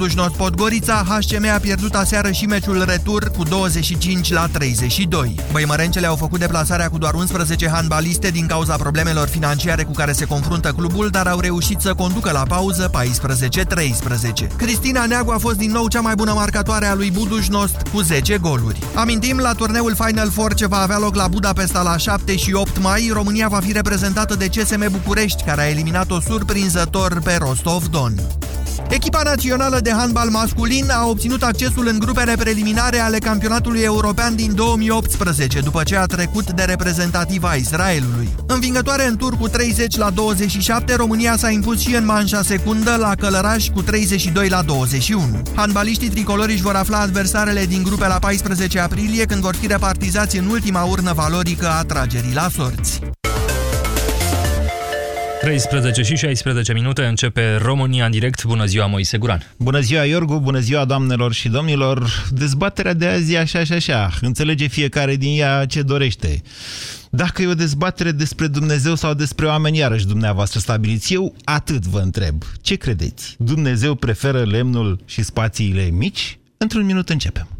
Budușnost Podgorița, HCM a pierdut aseară și meciul retur cu 25 la 32. Băimărencele au făcut deplasarea cu doar 11 handbaliste din cauza problemelor financiare cu care se confruntă clubul, dar au reușit să conducă la pauză 14-13. Cristina Neagu a fost din nou cea mai bună marcatoare a lui Budușnost cu 10 goluri. Amintim, la turneul Final Four ce va avea loc la Budapesta la 7 și 8 mai, România va fi reprezentată de CSM București, care a eliminat-o surprinzător pe Rostov-Don. Echipa națională de handbal masculin a obținut accesul în grupele preliminare ale campionatului european din 2018, după ce a trecut de reprezentativa Israelului. Învingătoare în tur cu 30 la 27, România s-a impus și în manșa secundă la Călăraș cu 32 la 21. Handbaliștii tricolori își vor afla adversarele din grupe la 14 aprilie, când vor fi repartizați în ultima urnă valorică a tragerii la sorți. 13 și 16 minute începe România în direct. Bună ziua, Moise Guran. Bună ziua, Iorgu, bună ziua, doamnelor și domnilor. Dezbaterea de azi e așa și așa. Înțelege fiecare din ea ce dorește. Dacă e o dezbatere despre Dumnezeu sau despre oameni, iarăși dumneavoastră stabiliți. Eu atât vă întreb. Ce credeți? Dumnezeu preferă lemnul și spațiile mici? Într-un minut începem.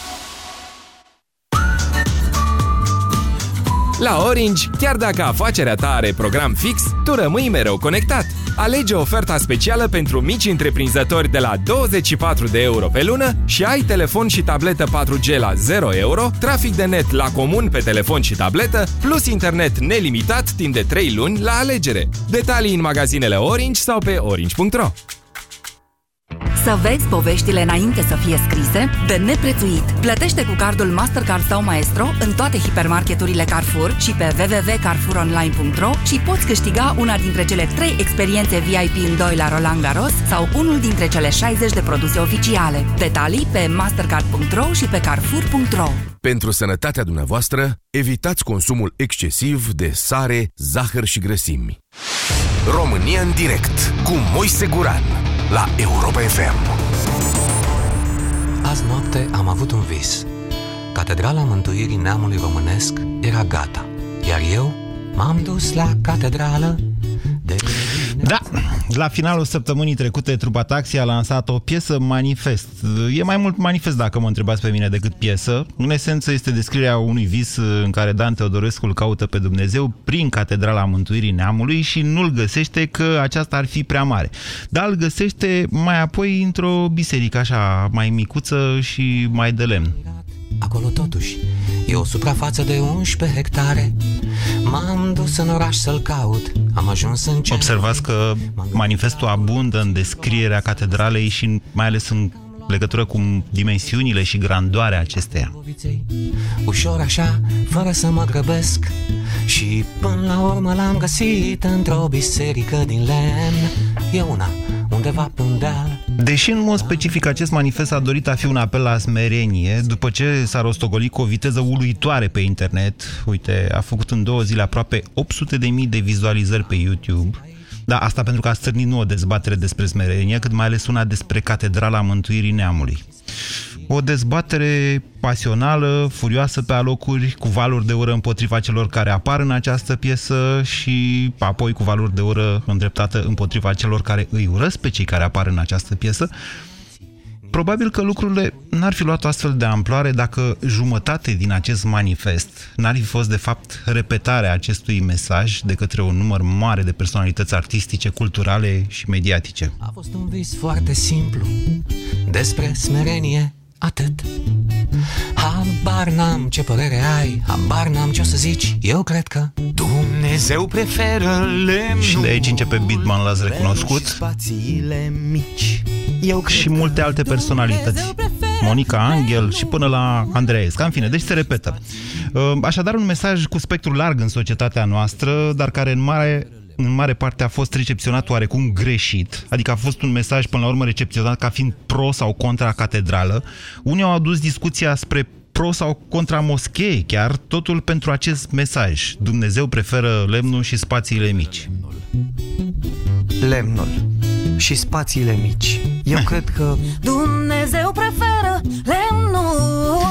La Orange, chiar dacă afacerea ta are program fix, tu rămâi mereu conectat. Alege oferta specială pentru mici întreprinzători de la 24 de euro pe lună și ai telefon și tabletă 4G la 0 euro, trafic de net la comun pe telefon și tabletă, plus internet nelimitat timp de 3 luni la alegere. Detalii în magazinele Orange sau pe orange.ro. Să vezi poveștile înainte să fie scrise? De neprețuit! Plătește cu cardul Mastercard sau Maestro în toate hipermarketurile Carrefour și pe www.carrefouronline.ro și poți câștiga una dintre cele 3 experiențe VIP în 2 la Roland Garros sau unul dintre cele 60 de produse oficiale. Detalii pe mastercard.ro și pe carrefour.ro Pentru sănătatea dumneavoastră, evitați consumul excesiv de sare, zahăr și grăsimi. România în direct cu Moise Guran la Europa FM. Azi noapte am avut un vis. Catedrala Mântuirii Neamului Românesc era gata, iar eu m-am dus la catedrală de da, la finalul săptămânii trecute, Trupa Taxi a lansat o piesă manifest. E mai mult manifest dacă mă întrebați pe mine decât piesă. În esență este descrierea unui vis în care Dan Teodorescu îl caută pe Dumnezeu prin Catedrala Mântuirii Neamului și nu-l găsește că aceasta ar fi prea mare. Dar îl găsește mai apoi într-o biserică așa mai micuță și mai de lemn. Acolo totuși e o suprafață de 11 hectare. M-am dus în oraș să-l caut. Am ajuns în cer Observați că manifestul abundă în descrierea catedralei și mai ales în legătură cu dimensiunile și grandoarea acesteia. Ușor așa, fără să mă grăbesc. Și până la urmă l-am găsit într-o biserică din lemn. E una undeva pe un deal. Deși în mod specific acest manifest a dorit a fi un apel la smerenie, după ce s-a rostogolit cu o viteză uluitoare pe internet, uite, a făcut în două zile aproape 800.000 de vizualizări pe YouTube, da, asta pentru că a stârnit nu o dezbatere despre smerenie, cât mai ales una despre Catedrala Mântuirii Neamului. O dezbatere pasională, furioasă pe alocuri, cu valuri de ură împotriva celor care apar în această piesă și apoi cu valuri de ură îndreptată împotriva celor care îi urăsc pe cei care apar în această piesă. Probabil că lucrurile n-ar fi luat astfel de amploare dacă jumătate din acest manifest n-ar fi fost de fapt repetarea acestui mesaj de către un număr mare de personalități artistice, culturale și mediatice. A fost un vis foarte simplu despre smerenie atât Habar n-am ce părere ai Habar n-am ce o să zici Eu cred că Dumnezeu preferă lemnul Și de aici începe Bidman, l-ați recunoscut? spațiile mici Eu și multe alte personalități. Monica Angel și până la Andreescu. În fine, deci se repetă. Uh, așadar, un mesaj cu spectru larg în societatea noastră, dar care în mare în mare parte a fost recepționat oarecum greșit, adică a fost un mesaj până la urmă recepționat ca fiind pro sau contra catedrală. Unii au adus discuția spre pro sau contra moschei, chiar totul pentru acest mesaj. Dumnezeu preferă lemnul și spațiile mici. Lemnul și spațiile mici. Eu cred că... Dumnezeu preferă lemnul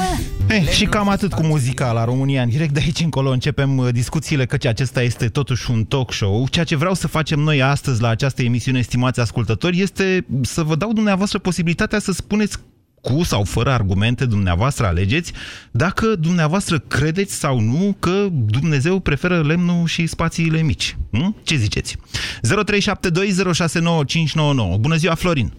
Hey, și cam atât cu muzica la România în direct. De aici încolo începem uh, discuțiile, căci acesta este totuși un talk show. Ceea ce vreau să facem noi astăzi la această emisiune, estimați ascultători, este să vă dau dumneavoastră posibilitatea să spuneți cu sau fără argumente, dumneavoastră alegeți, dacă dumneavoastră credeți sau nu că Dumnezeu preferă lemnul și spațiile mici. Hm? Ce ziceți? 0372069599. Bună ziua, Florin!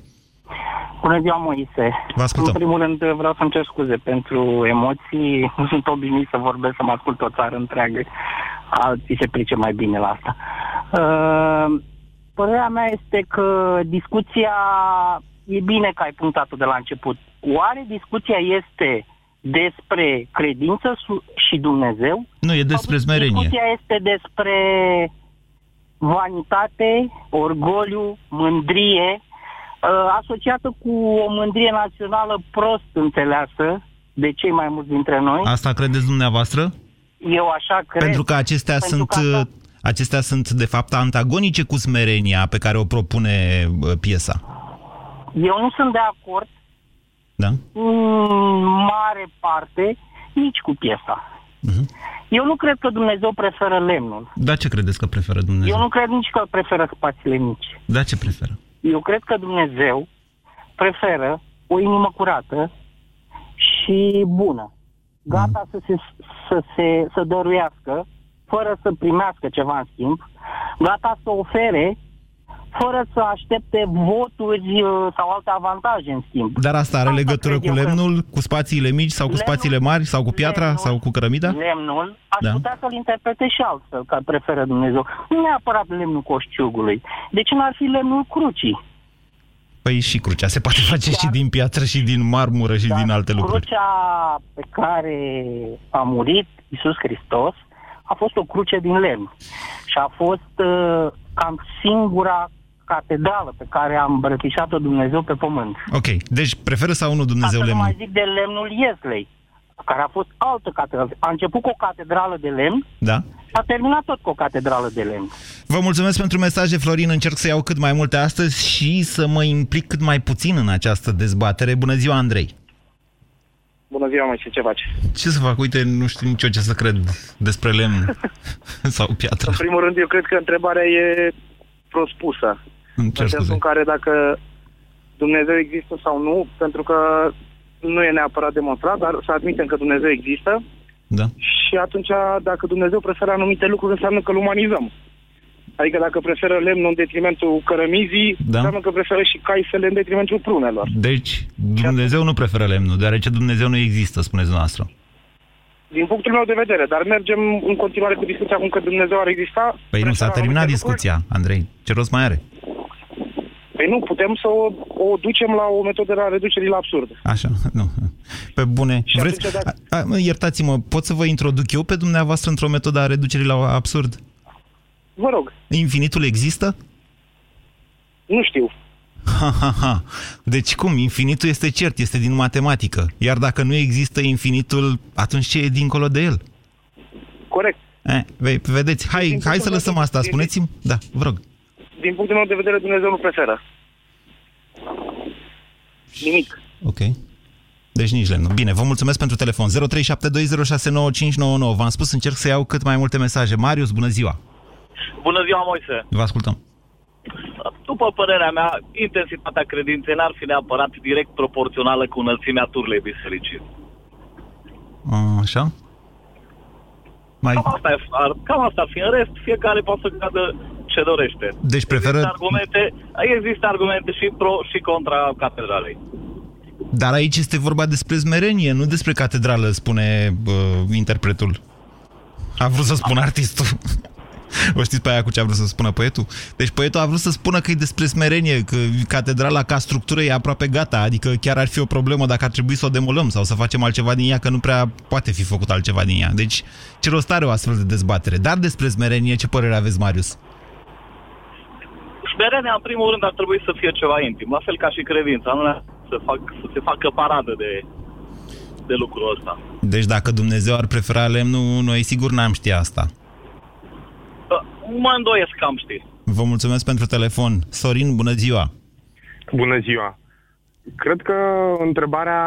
Bună ziua, Moise. Vă ascultăm. În primul rând vreau să-mi cer scuze pentru emoții. Nu sunt obișnuit să vorbesc, să mă ascult o țară întreagă. Alții se price mai bine la asta. Uh, părerea mea este că discuția e bine că ai punctat-o de la început. Oare discuția este despre credință și Dumnezeu? Nu, e despre smerenie. Discuția este despre vanitate, orgoliu, mândrie, uh, asociată cu o mândrie națională prost înțeleasă de cei mai mulți dintre noi. Asta credeți dumneavoastră? Eu așa cred. Pentru că acestea Pentru sunt... că asta- Acestea sunt, de fapt, antagonice cu smerenia pe care o propune uh, piesa. Eu nu sunt de acord Da? în mare parte nici cu piesa. Mhm. Eu nu cred că Dumnezeu preferă lemnul. Da, ce credeți că preferă Dumnezeu? Eu nu cred nici că preferă spațiile mici. Da, ce preferă? Eu cred că Dumnezeu preferă o inimă curată și bună. Gata să se, să se să dăruiască fără să primească ceva în schimb, gata să ofere fără să aștepte voturi uh, sau alte avantaje în schimb. Dar asta are Asta legătură cred cu eu că- lemnul, cu spațiile mici sau cu Lemnul- spațiile mari sau cu piatra lemnul- sau cu cărămida? Lemnul, aș Da. da. putea să-l interprete și altfel, ca preferă Dumnezeu. Nu neapărat lemnul coșciugului. De ce n-ar fi lemnul crucii? Păi și crucea se poate face și din piatră și din marmură și din alte lucruri. Crucea pe care a murit Isus Hristos a fost o cruce din lemn. Și a fost uh, cam singura catedrală pe care a îmbrățișat-o Dumnezeu pe pământ. Ok, deci preferă sau nu Ca Dumnezeu să nu mai lemnul? zic de lemnul Iesley, care a fost altă catedrală. A început cu o catedrală de lemn, Da? a terminat tot cu o catedrală de lemn. Vă mulțumesc pentru mesaje, Florin. Încerc să iau cât mai multe astăzi și să mă implic cât mai puțin în această dezbatere. Bună ziua, Andrei! Bună ziua, mă, ce faci? Ce să fac? Uite, nu știu nici eu ce să cred despre lemn sau piatră. În primul rând, eu cred că întrebarea e prospusă. Îmi cer în sensul scuze. în care dacă Dumnezeu există sau nu, pentru că nu e neapărat demonstrat, dar să admitem că Dumnezeu există Da. și atunci dacă Dumnezeu preferă anumite lucruri, înseamnă că îl umanizăm. Adică dacă preferă lemnul în detrimentul cărămizii, Da. înseamnă că preferă și caisele în detrimentul prunelor. Deci, Dumnezeu nu preferă lemnul, deoarece Dumnezeu nu există, spuneți dumneavoastră. Din punctul meu de vedere, dar mergem în continuare cu discuția cum că Dumnezeu ar exista. Păi nu, s-a preferă terminat anumite lucruri. discuția, Andrei. Ce rost mai are? Păi nu, putem să o, o ducem la o metodă la reducerii la absurd. Așa, nu. Pe bune. Și Vreți... atunci dacă- A, a, mă, iertați-mă, pot să vă introduc eu pe dumneavoastră într-o metodă a reducerii la absurd? Vă rog, Infinitul există? nu știu. Ha, ha, ha. Deci cum? Infinitul este cert, este din matematică. Iar dacă nu există infinitul, atunci ce e dincolo de el? Corect. Eh, vei, vedeți, hai, Din hai să punctul lăsăm meu- asta, din- spuneți-mi? Da, vă rog. Din punctul meu de vedere, Dumnezeu nu preferă. Nimic. Ok. Deci nici lemnul. Bine, vă mulțumesc pentru telefon. 0372069599. V-am spus, încerc să iau cât mai multe mesaje. Marius, bună ziua! Bună ziua, Moise. Vă ascultăm. După părerea mea, intensitatea credinței n-ar fi neapărat direct proporțională cu înălțimea turlei bisericii. A, Așa? Mai... Cam asta, e, ar, cam asta ar fi. În rest, fiecare poate să creadă ce dorește. Deci preferă... Există argumente, există argumente și pro și contra catedralei. Dar aici este vorba despre smerenie, nu despre catedrală, spune uh, interpretul. A vrut să spun artistul. O știți pe aia cu ce a vrut să spună poetul? Deci poetul a vrut să spună că e despre smerenie, că catedrala ca structură e aproape gata, adică chiar ar fi o problemă dacă ar trebui să o demolăm sau să facem altceva din ea, că nu prea poate fi făcut altceva din ea. Deci ce rost are o astfel de dezbatere? Dar despre smerenie, ce părere aveți, Marius? Smerenia, în primul rând, ar trebui să fie ceva intim, la fel ca și credința, nu să, fac, să se facă paradă de, de lucrul ăsta. Deci dacă Dumnezeu ar prefera lemnul, noi sigur n-am ști asta. Mă îndoiesc că am ști. Vă mulțumesc pentru telefon. Sorin, bună ziua! Bună ziua! Cred că întrebarea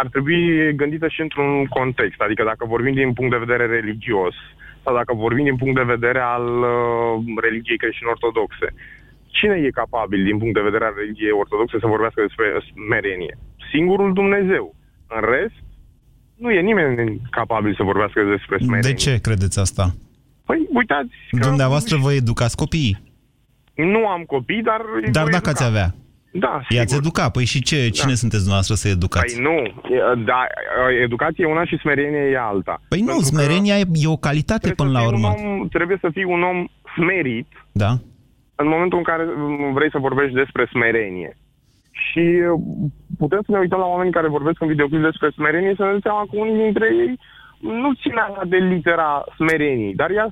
ar trebui gândită și într-un context. Adică dacă vorbim din punct de vedere religios sau dacă vorbim din punct de vedere al uh, religiei creștin-ortodoxe. Cine e capabil din punct de vedere al religiei ortodoxe să vorbească despre smerenie? Singurul Dumnezeu. În rest, nu e nimeni capabil să vorbească despre smerenie. De ce credeți asta? Păi, uitați... Că... Dumneavoastră vă educați copiii? Nu am copii, dar... Dar dacă ați avea? Da, sigur. I-ați educa. Păi și ce? Cine Da. sunteți dumneavoastră să educați? Păi nu, E, da, educație e una și smerenie e alta. Păi nu, Pentru că smerenia e, e o calitate până la fii un urmă. om, trebuie să fii un om smerit Da? în momentul în care mm, vrei să vorbești despre smerenie. Și uh, putem să ne uităm la oameni care vorbesc în videoclip despre smerenie și să ne dăm seama că unii dintre ei nu țin așa de litera smereniei, dar iar,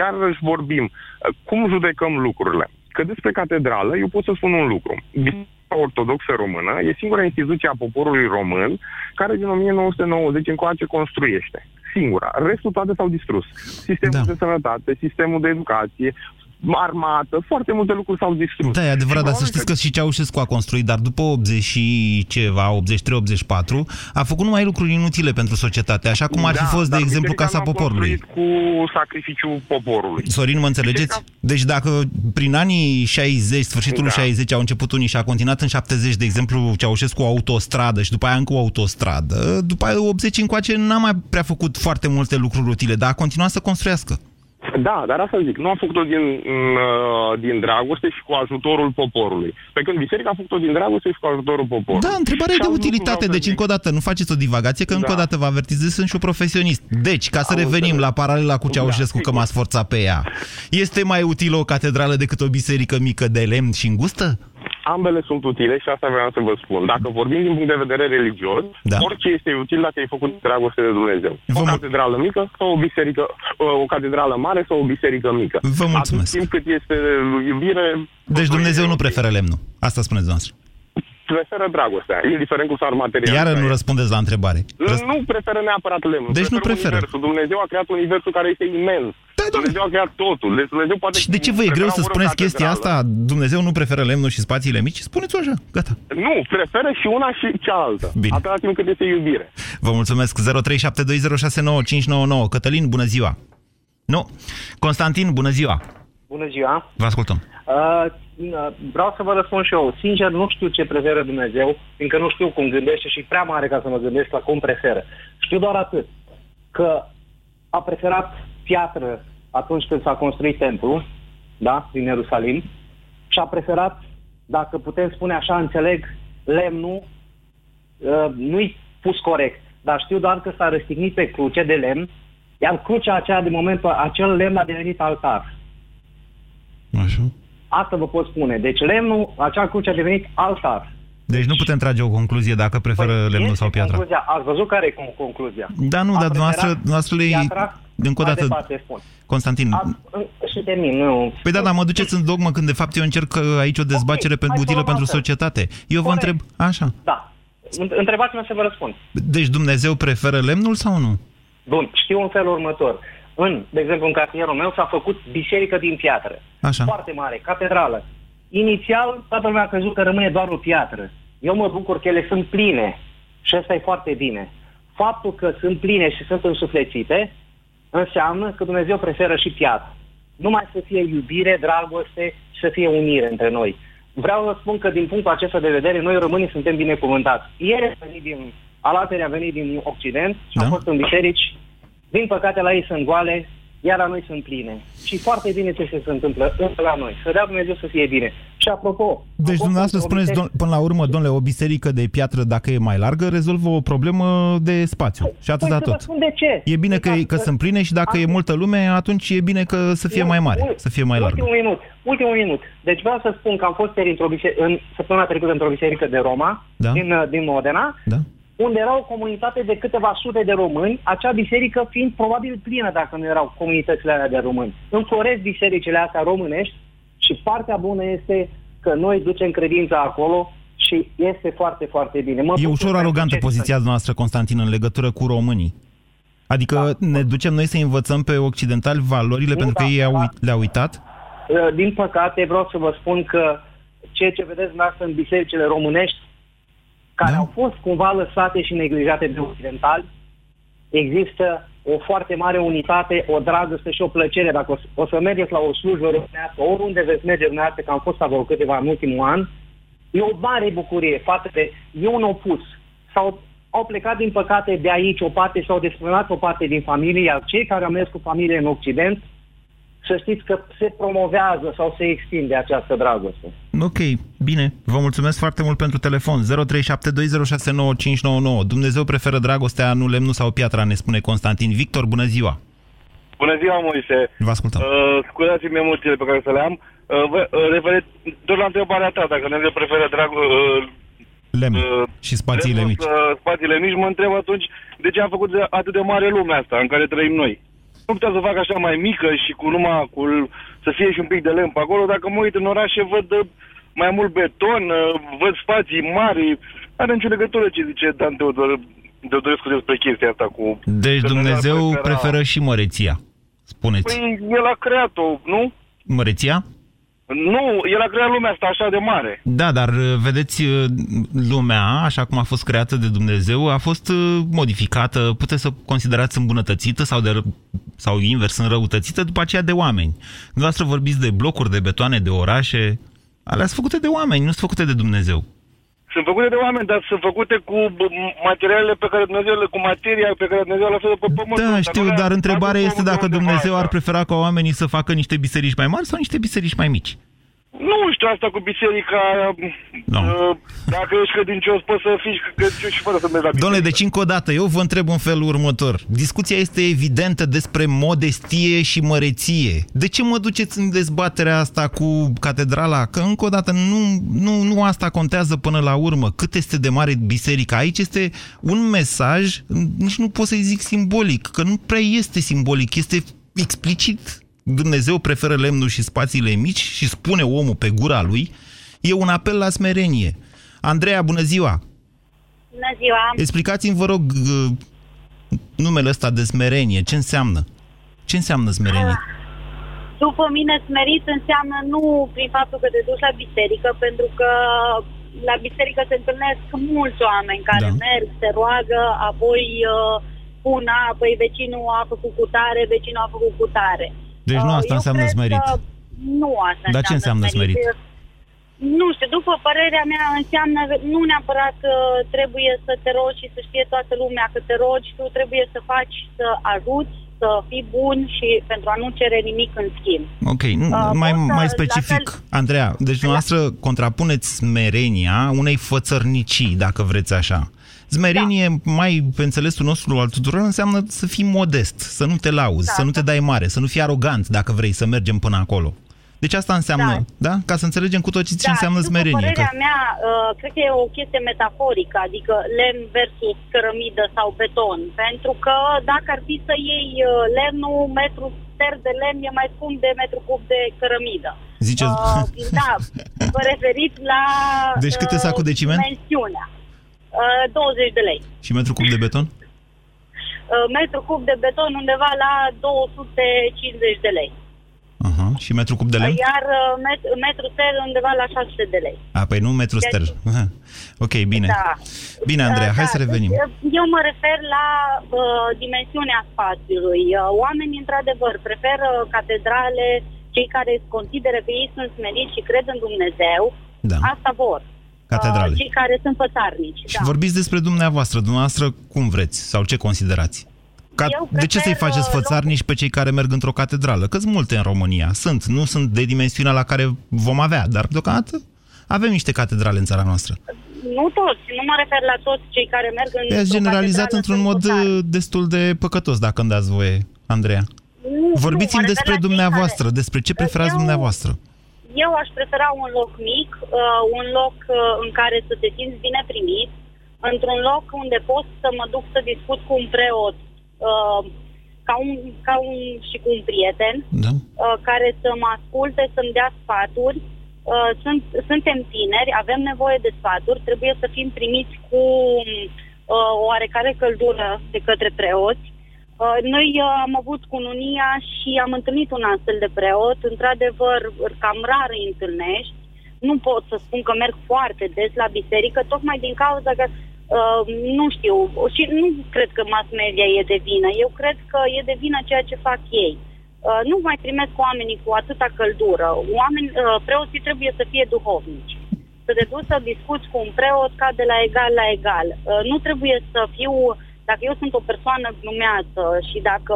iarăși vorbim. Uh, Cum judecăm lucrurile? Că despre catedrală eu pot să spun un lucru. Biserica Ortodoxă Română e singura instituție a poporului român care din 1990 încoace construiește. Singura. Restul toate s-au distrus. Sistemul de sănătate, sistemul de educație, armată, foarte multe lucruri s-au distrus. Da, e adevărat, Și dar să probabil știți că și Ceaușescu a construit, dar după 80 și ceva, 83-84, a făcut numai lucruri inutile pentru societate, așa cum ar fi Da, fost, de dar exemplu, biserica Casa nu a Poporului. construit cu sacrificiul poporului. Sorin, mă înțelegeți? Deci dacă prin anii 60, sfârșitul Da. 60 au început unii și a continuat în 70, de exemplu, Ceaușescu o autostradă și după aia încă o autostradă, după aia 80 încoace n-a mai prea făcut foarte multe lucruri utile, dar a continuat să construiască. Da, dar asta zic, nu a făcut-o din, uh, din dragoste și cu ajutorul poporului. Pe când biserica a făcut-o din dragoste și cu ajutorul poporului. Da, întrebarea e Și de alt lucru utilitate, vreau să deci încă o dată, nu faceți o divagație, că încă Da. o dată vă avertizez, sunt și un profesionist. Deci, ca să Am revenim înțeles. la paralela cu Ceaușescu, că m-ați forțat pe ea, este mai utilă o catedrală decât o biserică mică de lemn și îngustă? Ambele sunt utile și asta vreau să vă spun. Dacă vorbim din punct de vedere religios, Da. orice este util dacă e făcut de dragoste de Dumnezeu. O catedrală mică sau o biserică, o catedrală mare sau o biserică mică. Vă mulțumesc. Atât timp cât este iubire, Deci Dumnezeu nu preferă lemnul. Asta spuneți dumneavoastră. Preferă dragostea, indiferent cum s-ar materializa. Iar nu răspundeți la întrebare. Răs- Nu preferă neapărat lemnul. Deci nu preferă. Universul. Dumnezeu a creat universul care este imens. Da, Dumnezeu a creat totul. Deci Dumnezeu poate Și de ce vă e greu prefera să ori o spuneți chestia catedrală. asta? Dumnezeu nu preferă lemnul și spațiile mici? Spuneți-o așa. Gata. Nu, preferă și una și cealaltă. Bine. Atâta timp cât este iubire. Vă mulțumesc. 0372069599. Cătălin, bună ziua. Nu. Constantin, bună ziua. Bună ziua! Vă ascultăm. Uh, vreau să vă răspund și eu. Sincer, nu știu ce preferă Dumnezeu, fiindcă nu știu cum gândește și prea mare ca să mă gândesc la cum preferă. Știu doar atât, că a preferat piatră atunci când s-a construit templul, da, din Ierusalim, și a preferat, dacă putem spune așa, înțeleg, lemnul, uh, nu-i pus corect, dar știu doar că s-a răstignit pe cruce de lemn, iar crucea aceea, de momentul acel lemn a devenit altar. Așa. Asta vă pot spune. Deci lemnul, acea cruce a devenit altar. Deci nu putem trage o concluzie dacă preferă lemnul Este sau piatra. Concluzia. Ați văzut care e con- concluzia? Da, nu, A dar dumneavoastră, preferat dumneavoastră le... piatra? Încă o Mai dată, departe spun. Constantin, A, și termin, nu. Păi da, dar mă duceți în dogmă când de fapt eu încerc uh, aici o dezbatere pentru hai să utilă luăm pentru altfel. societate. Eu vă Corect. întreb, așa. Da. Înt- Întrebați-mă să vă răspund. Deci Dumnezeu preferă lemnul sau nu? Bun, știu în felul următor. În, de exemplu, în cartierul meu s-a făcut biserică din piatră. Așa. Foarte mare, catedrală. Inițial, toată lumea a crezut că rămâne doar o piatră. Eu mă bucur că ele sunt pline și asta e foarte bine. Faptul că sunt pline și sunt însuflețite înseamnă că Dumnezeu preferă și piatră. Numai să fie iubire, dragoste și să fie unire între noi. Vreau să spun că din punctul acesta de vedere, noi românii suntem binecuvântați. Ieri a venit din, alateri a venit din Occident și Da. a fost în biserici. Din păcate la ei sunt goale iar la noi sunt pline. Și foarte bine ce se întâmplă încă la noi. Să dea Dumnezeu să fie bine. Și apropo... Deci dumneavoastră spuneți, don, până la urmă, domnule, o biserică de piatră, dacă e mai largă, rezolvă o problemă de spațiu. Și atâta păi, să vă tot. spun de ce. E bine că, Exact. că sunt pline și dacă e multă lume, atunci e bine că să fie mai mare, să fie mai largă. Ultimul minut. Ultimul minut. Deci vreau să spun că am fost ieri într-o biserică, în săptămâna trecută într-o biserică de Roma, Da. din, uh, din Modena, Da. Unde era o comunitate de câteva sute de români, acea biserică fiind probabil plină dacă nu erau comunitățile alea de români. Înfloresc bisericile astea românești și partea bună este că noi ducem credința acolo și este foarte, foarte bine. Mă E bucur ușor pentru arogantă ce- poziția noastră, Constantin, în legătură cu românii. Adică Da. ne ducem noi să învățăm pe occidentali valorile pentru că da, ei au, da. uit- le-au uitat? Uh, Din păcate, vreau să vă spun că ceea ce vedeți dumneavoastră în bisericile românești, care Da. au fost cumva lăsate și neglijate de occidentali, există o foarte mare unitate, o dragoste și o plăcere. Dacă o să, o să mergeți la o slujbă românească, oriunde veți merge dumneavoastră, că am fost acolo câteva în ultimul an, e o mare bucurie față de... E un opus. Sau au plecat, din păcate, de aici o parte, s-au desprinat o parte din familie, iar cei care au mers cu familie în Occident, să știți că se promovează sau se extinde această dragoste. Ok, bine. Vă mulțumesc foarte mult pentru telefon. 0372069599. Dumnezeu preferă dragostea, nu lemnul sau piatra, ne spune Constantin. Victor, bună ziua! Bună ziua, Moise. Vă ascultăm. Uh, scuzați-mi emoțiile pe care să le am. Uh, vă, uh, referitor la întrebarea ta, dacă Dumnezeu preferă drag, uh, Lemn uh, și spațiile lemnul, mici. Uh, spațiile mici, mă întreb atunci de ce a făcut de, atât de mare lumea asta în care trăim noi. Nu putea să facă așa mai mică și cu numai cu, să fie și un pic de lemn pe acolo. Dacă mă uit în orașe, văd uh, mai mult beton, uh, văd spații mari. Are nicio legătură ce zice Dan Teodor, Teodorescu despre chestia asta cu... Deci că Dumnezeu prefera- preferă și măreția. Spuneți. Păi el a creat-o, nu? Măreția? Nu, el a creat lumea asta așa de mare. Da, dar uh, vedeți, uh, lumea, așa cum a fost creată de Dumnezeu, a fost uh, modificată, puteți să o considerați îmbunătățită sau, de, ră- sau invers, înrăutățită după aceea de oameni. Dumneavoastră vorbiți de blocuri, de betoane, de orașe, alea sunt făcute de oameni, nu sunt făcute de Dumnezeu. Sunt făcute de oameni, dar sunt făcute cu b- materialele pe care Dumnezeu le, cu materia pe care Dumnezeu le lăsat pe pământ. Da, știu, dar întrebarea este dacă Dumnezeu ar prefera ca oamenii să facă niște biserici mai mari sau niște biserici mai mici. Nu știu asta cu biserica. No. Uh, dacă ești credincios, poți să fii credincios și fără să mergi la biserică. Domnule, deci încă o dată, eu vă întreb în felul următor. Discuția este evidentă despre modestie și măreție. De ce mă duceți în dezbaterea asta cu catedrala? Că încă o dată nu, nu, nu asta contează până la urmă. Cât este de mare biserica? Aici este un mesaj, nici nu pot să-i zic simbolic, că nu prea este simbolic, este explicit. Dumnezeu preferă lemnul și spațiile mici și spune omul pe gura lui, e un apel la smerenie. Andreea, bună ziua! Bună ziua! Explicați-mi, vă rog, uh, numele ăsta de smerenie. Ce înseamnă? Ce înseamnă smerenie? După mine, smerit înseamnă nu prin faptul că te duci la biserică, pentru că la biserică se întâlnesc mulți oameni care Da. merg, se roagă, apoi uh, pun, a, păi vecinul a făcut cutare, vecinul a făcut cutare. Deci nu Uh, asta eu înseamnă cred smerit. că Nu asta Dar ce înseamnă smerit? Nu știu, după părerea mea înseamnă că nu neapărat că trebuie să te rogi și să știe toată lumea că te rogi, tu trebuie să faci, să ajuți, să fii bun și pentru a nu cere nimic în schimb. Ok, nu, Uh, mai, pot să- mai la specific, Andreea, deci dumneavoastră contrapuneți smerenia unei fățărnicii, dacă vreți așa. Smerenie, Da. mai pe înțelesul nostru al tuturor, înseamnă să fii modest, să nu te lauzi, Da. să nu te dai mare, să nu fii arogant, dacă vrei să mergem până acolo. Deci asta înseamnă, da? Da. Ca să înțelegem cu toții ce da, înseamnă și după smerenie. părerea mea, uh, cred că e o chestie metaforică, adică lemn versus cărămidă sau beton. Pentru că dacă ar fi să iei uh, lemnul, metru ster de lemn e mai scump de metru cub de cărămidă. Ziceți... Uh, da, vă referiți la Deci cât e uh, sacul de ciment? dimensiunea. Uh, 20 de lei. Și metru cub de beton? Uh, metru cub de beton undeva la 250 de lei. Aha. Și metru cub de lemn? Iar uh, met- metru ster undeva la 600 de lei. A, păi nu metru Deci- ster. Aha. Ok, bine. Da. Bine, Andreea, Uh, hai da, să revenim. deci, Eu mă refer la uh, dimensiunea spațiului. Uh, oamenii, într-adevăr, preferă catedrale, cei care consideră că ei sunt smeriți și cred în Dumnezeu, Da. asta vor. Catedrale. Uh, cei care sunt fățarnici. Și da. vorbiți despre dumneavoastră. Dumneavoastră cum vreți sau ce considerați? Ca, Eu de ce să-i prefer, faceți uh, fățarnici pe cei care merg într-o catedrală? Că sunt multe în România. Sunt. Nu sunt de dimensiunea la care vom avea, dar deocamdată avem niște catedrale în țara noastră. Nu toți, nu mă refer la toți cei care merg în... I-ați într-o generalizat catedrală într-un sunt mod fățari. uh, destul de păcătos, dacă îmi dați voie, Andreea. Nu, Vorbiți-mi nu, mă despre refer la cei dumneavoastră, despre ce preferați Eu- dumneavoastră. Eu aș prefera un loc mic, uh, un loc uh, în care să te simți bine primit, într-un loc unde pot să mă duc să discut cu un preot, uh, ca un, ca un și cu un prieten, da. uh, care să mă asculte, să-mi dea sfaturi. Uh, sunt, suntem tineri, avem nevoie de sfaturi, trebuie să fim primiți cu uh, o oarecare căldură de către preoți. Uh, Noi uh, am avut cununia și am întâlnit un astfel de preot. Într-adevăr, cam rar îi întâlnești. Nu pot să spun că merg foarte des la biserică, tocmai din cauza că, uh, nu știu, și nu cred că mass media e de vină. Eu cred că e de vină ceea ce fac ei. Uh, nu mai primesc oamenii cu atâta căldură. Oameni, uh, preoții trebuie să fie duhovnici. Să te duci să discuți cu un preot ca de la egal la egal. Uh, nu trebuie să fiu, dacă eu sunt o persoană glumeață și dacă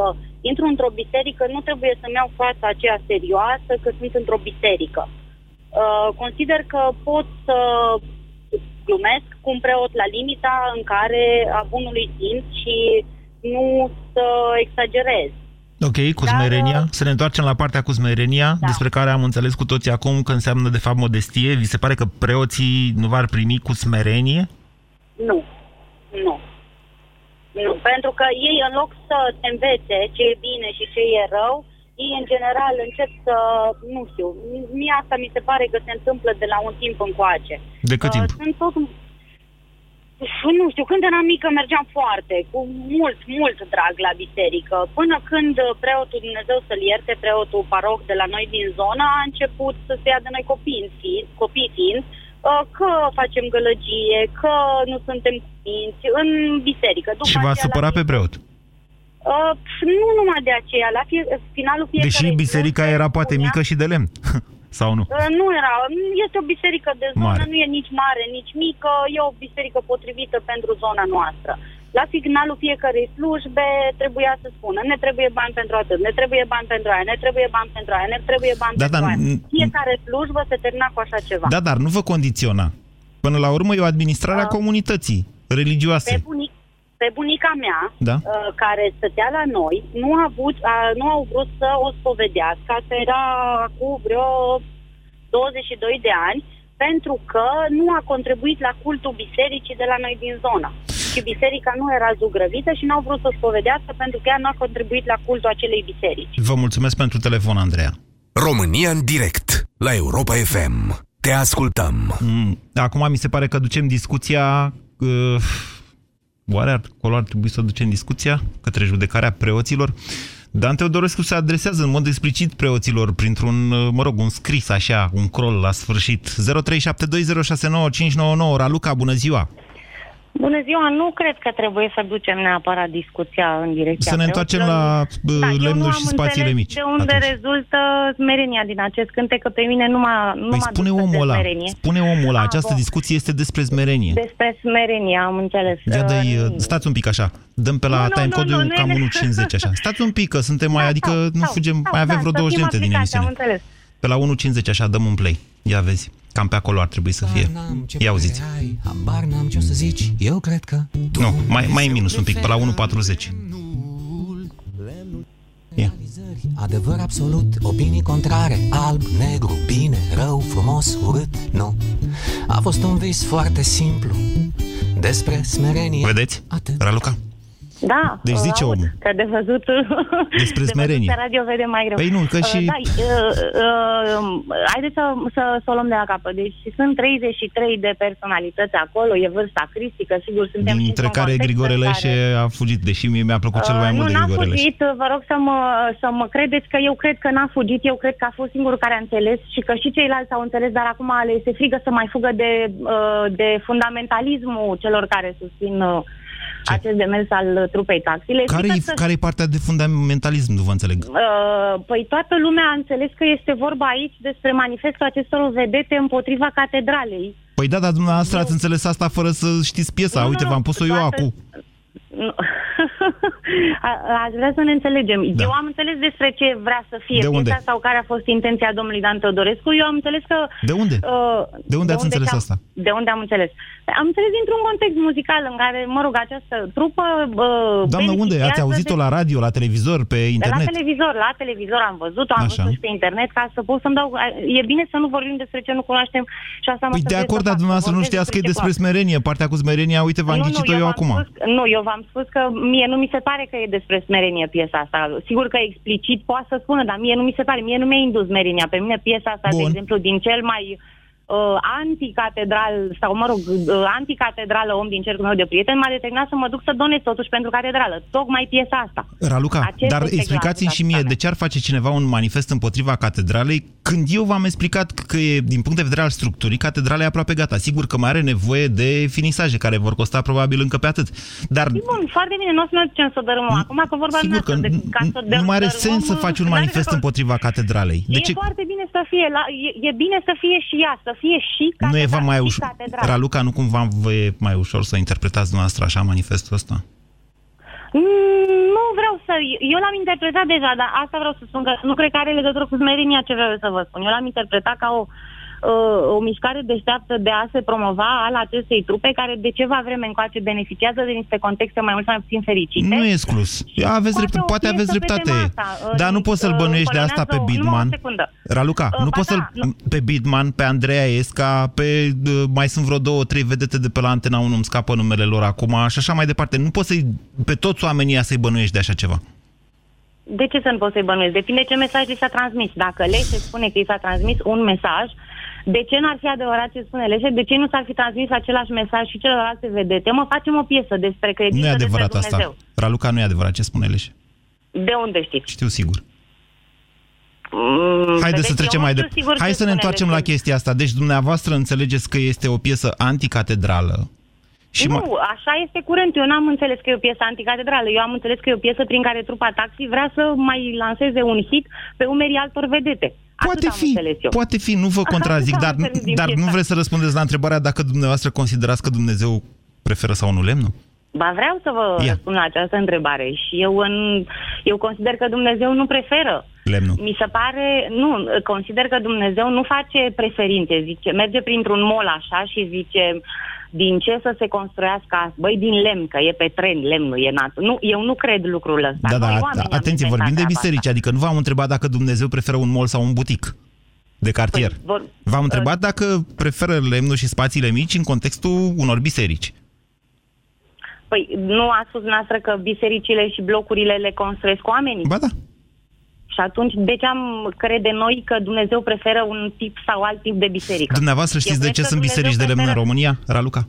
intru într-o biserică, nu trebuie să-mi iau fața aceea serioasă că sunt într-o biserică. Uh, consider că pot să glumesc cu un preot la limita în care a bunului simț și nu să exagerez. Ok, cu Dar, smerenia. uh, Să ne întoarcem la partea cu smerenia, Da. despre care am înțeles cu toții acum că înseamnă de fapt modestie. Vi se pare că preoții nu v-ar primi cu smerenie? Nu. Nu. Nu, pentru că ei în loc să te învețe ce e bine și ce e rău, ei în general încep să, nu știu, mie asta mi se pare că se întâmplă de la un timp încoace. De cât timp? Uh, sunt tot... Nu știu, când eram mică mergeam foarte, cu mult, mult drag la biserică, până când uh, preotul Dumnezeu să-l ierte, preotul paroc de la noi din zonă, a început să se ia de noi copii fiind, copii fiind uh, că facem gălăgie, că nu suntem cuminți în biserică. După Și v-a aceea, la supărat pe preot. Uh, nu numai de aceea, la fie, finalul fiecare Deși biserica era poate mică și de lemn. Sau nu? Uh, Nu era, este o biserică de zonă, Mare. nu e nici mare, nici mică, e o biserică potrivită pentru zona noastră. La finalul fiecărei slujbe trebuia să spună, ne trebuie bani pentru atât, ne trebuie bani pentru aia, ne trebuie bani pentru aia, ne trebuie bani Da, pentru dar aia. n- Fiecare slujbă se termina cu așa ceva. Da, dar nu vă condiționa. Până la urmă e o administrare a comunității religioase. Pe, bunic, pe bunica mea, Da. uh, care stătea la noi, nu, a avut, uh, nu au vrut să o spovedească. Asta era cu vreo 22 de ani, pentru că nu a contribuit la cultul bisericii de la noi din zonă. Și biserica nu era zugrăvită și n-au vrut să o spovedească pentru că ea nu a contribuit la cultul acelei biserici. Vă mulțumesc pentru telefon, Andreea. România în direct la Europa FM. Te ascultăm. Mm, Acum mi se pare că ducem discuția... Uh, oare acolo ar trebui să ducem discuția către judecarea preoților? Dan Teodorescu se adresează în mod explicit preoților printr-un, uh, mă rog, un scris așa, un crol la sfârșit. 0372069599 Raluca, bună ziua! Bună ziua, nu cred că trebuie să ducem neapărat discuția în direcția Să ne întoarcem preoților. la uh, da, eu nu lemnul am și spațiile înțeles mici. de unde atunci. rezultă smerenia din acest cântec, că pe mine nu m-a, nu Păi m-a spune dus omul ăla, smerenie. spune omul ăla, Ah, această bun. discuție este despre smerenie. Despre smerenie, am înțeles. Ia dă Uh, stați un pic așa, dăm pe la Nu, nu, time nu, code-ul nu, nu, cam nu. 1.50 așa. Stați un pic, că suntem mai, adică nu sau, fugem, sau, mai avem da, vreo să 20 de fim minute din aplicați, Am emisiune. înțeles. Pe la 1.50 așa dăm un play. Ia vezi, cam pe acolo ar trebui să fie. Ia auziți. Ai, habar n-am ce o să zici, eu cred că Nu, mai, mai în minus un pic, pe la 1.40. Ia. Adevăr absolut, opinii contrare Alb, negru, bine, rău, frumos, urât, nu A fost un vis foarte simplu Despre smerenie Vedeți, Raluca? Da, Deci zice aud, omul. Că de văzut, Despre de smerenie. văzut pe radio vede mai greu. Păi nu, că și- Uh, da, uh, uh, haideți să, să, să o luăm de la capăt. Deci sunt 33 de personalități acolo, e vârsta cristică, sigur, suntem și Dintre într-un care context Grigore în Leșe care- a fugit, deși mie mi-a plăcut cel mai Uh, mult nu, de n-a Grigore Leșe. fugit, vă rog să mă, să mă credeți că eu cred că n-a fugit, eu cred că a fost singurul care a înțeles și că și ceilalți au înțeles, dar acum le este frică să mai fugă de, uh, de fundamentalismul celor care susțin uh, acest demers al trupei taxi. Le Care-i, frică să- care-i partea de fundamentalism, nu vă înțeleg? Uh, Păi toată lumea a înțeles că este vorba aici despre manifestul acestor vedete împotriva catedralei. Păi da, dar dumneavoastră ați înțeles asta fără să știți piesa. Nu, Uite, nu, v-am pus-o eu toată- acum. Nu. A- Aș vrea să ne înțelegem. Da. Eu am înțeles despre ce vrea să fie De unde? piesa sau care a fost intenția domnului Dan Teodorescu. Eu am înțeles că... De unde? Uh, De unde ați înțeles am, asta? De unde am înțeles? Am înțeles dintr-un context muzical în care, mă rog, această trupă... Uh, Doamnă, unde? Ați beneficiază auzit-o de- la radio, la televizor, pe internet? La televizor, la televizor am văzut-o, am Așa. văzut și pe internet ca să pot să-mi dau... E bine să nu vorbim despre ce nu cunoaștem și asta mă Păi de străduiesc acord, să dar fac, să dumneavoastră nu vorbesc știați că e despre ce smerenie. Partea cu smerenia, uite, v-am Nu, nu, ghicit-o eu, v-am acum. Spus, nu, eu v-am spus că mie nu mi se pare că e despre smerenie piesa asta. Sigur că explicit poate să spună, dar mie nu mi se pare. Mie nu mi-a indus smerenia. Pe mine piesa asta, Bun. de exemplu, din cel mai uh, anticatedral, sau mă rog, uh, anticatedrală om din cercul meu de prieteni, m-a determinat să mă duc să donez totuși pentru catedrală. Tocmai piesa asta. Raluca, Acest dar este explicați-mi și mie de ce ar face cineva un manifest împotriva catedralei când eu v-am explicat că e, din punct de vedere al structurii, catedrala e aproape gata. Sigur că mai are nevoie de finisaje care vor costa probabil încă pe atât. Dar E bun, foarte bine, nu o să ne ducem să dărâmăm. Acum că vorba sigur că noastră, de, ca să nu mai are dărâmăm, sens să faci un n-are manifest rost. împotriva catedralei. De e ce foarte bine să fie, la, e, e bine să fie și ea, să fie și nu e catedrala, va mai și ușor? catedrala. Raluca, nu cumva vă e mai ușor să interpretați dumneavoastră așa manifestul ăsta? Mm, Nu vreau să... Eu l-am interpretat deja, dar asta vreau să spun că nu cred că are legătură cu smerenia ce vreau să vă spun. Eu l-am interpretat ca o, uh, o mișcare deșteaptă de a se promova al acestei trupe care de ceva vreme încoace beneficiază de niște contexte mai mult sau mai puțin fericite. Nu e exclus. Aveți Poate drept, o poate piesă aveți pe dreptate. tema asta, uh, Dar nu poți să-l uh, bănuiești de asta pe încolonează o- Bidman. numai o secundă. Raluca, Uh, nu ba poți să-l... da, nu. Pe Bidman, pe Andreea Esca, pe... uh, Mai sunt vreo două, trei vedete de pe la Antena 1, îmi scapă numele lor acum și așa mai departe. Nu poți să-i... Pe toți oamenii ăia să-i bănuiești de așa ceva. De ce să nu poți să-i bănuiesc? Depinde ce mesaj li s-a transmis. Dacă Leșe spune că i s-a transmis un mesaj, de ce n-ar fi adevărat ce spune Leșe? De ce nu s-ar fi transmis același mesaj și celorlalte vedete? Mă, facem o piesă despre credință, Nu e despre adevărat Dumnezeu. asta. Raluca, nu e adevărat ce spune Leșe. De unde știți? Știu sigur. Mm, Haideți să vedeți, trecem eu mai nu știu departe. sigur Hai ce să ne spune întoarcem la Leșe. chestia asta. Deci dumneavoastră înțelegeți că este o piesă anticatedrală. Și nu, ma- așa este curent. Eu n-am înțeles că e o piesă anticatedrală. Eu am înțeles că e o piesă prin care trupa Taxi vrea să mai lanseze un hit pe umerii altor vedete. Poate Atât am fi, înțeles eu. poate fi, nu vă Atât contrazic, am dar, înțeles din dar nu piesa. vreți să răspundeți la întrebarea dacă dumneavoastră considerați că Dumnezeu preferă sau nu lemnul? Ba vreau să vă Ia. răspund la această întrebare și eu, în, eu consider că Dumnezeu nu preferă. Lemnul. Mi se pare, nu, consider că Dumnezeu nu face preferințe, zice, merge printr-un mol așa și zice din ce să se construiască asta? Băi, din lemn, că e pe tren, lemnul e nat. Nu, eu nu cred lucrul ăsta. Da, Noi da, oamenii am atenție, inventat vorbim de treaba biserici, adică nu v-am întrebat dacă Dumnezeu preferă un mol sau un butic de cartier. Păi, vor- V-am întrebat dacă preferă lemnul și spațiile mici în contextul unor biserici. Păi nu a spus noastră că bisericile și blocurile le construiesc oamenii? Ba da. Și atunci, de ce am crede noi că Dumnezeu preferă un tip sau alt tip de biserică? Dumneavoastră știți Eu de cred ce că sunt Dumnezeu biserici de lemn în preferă- România, Raluca?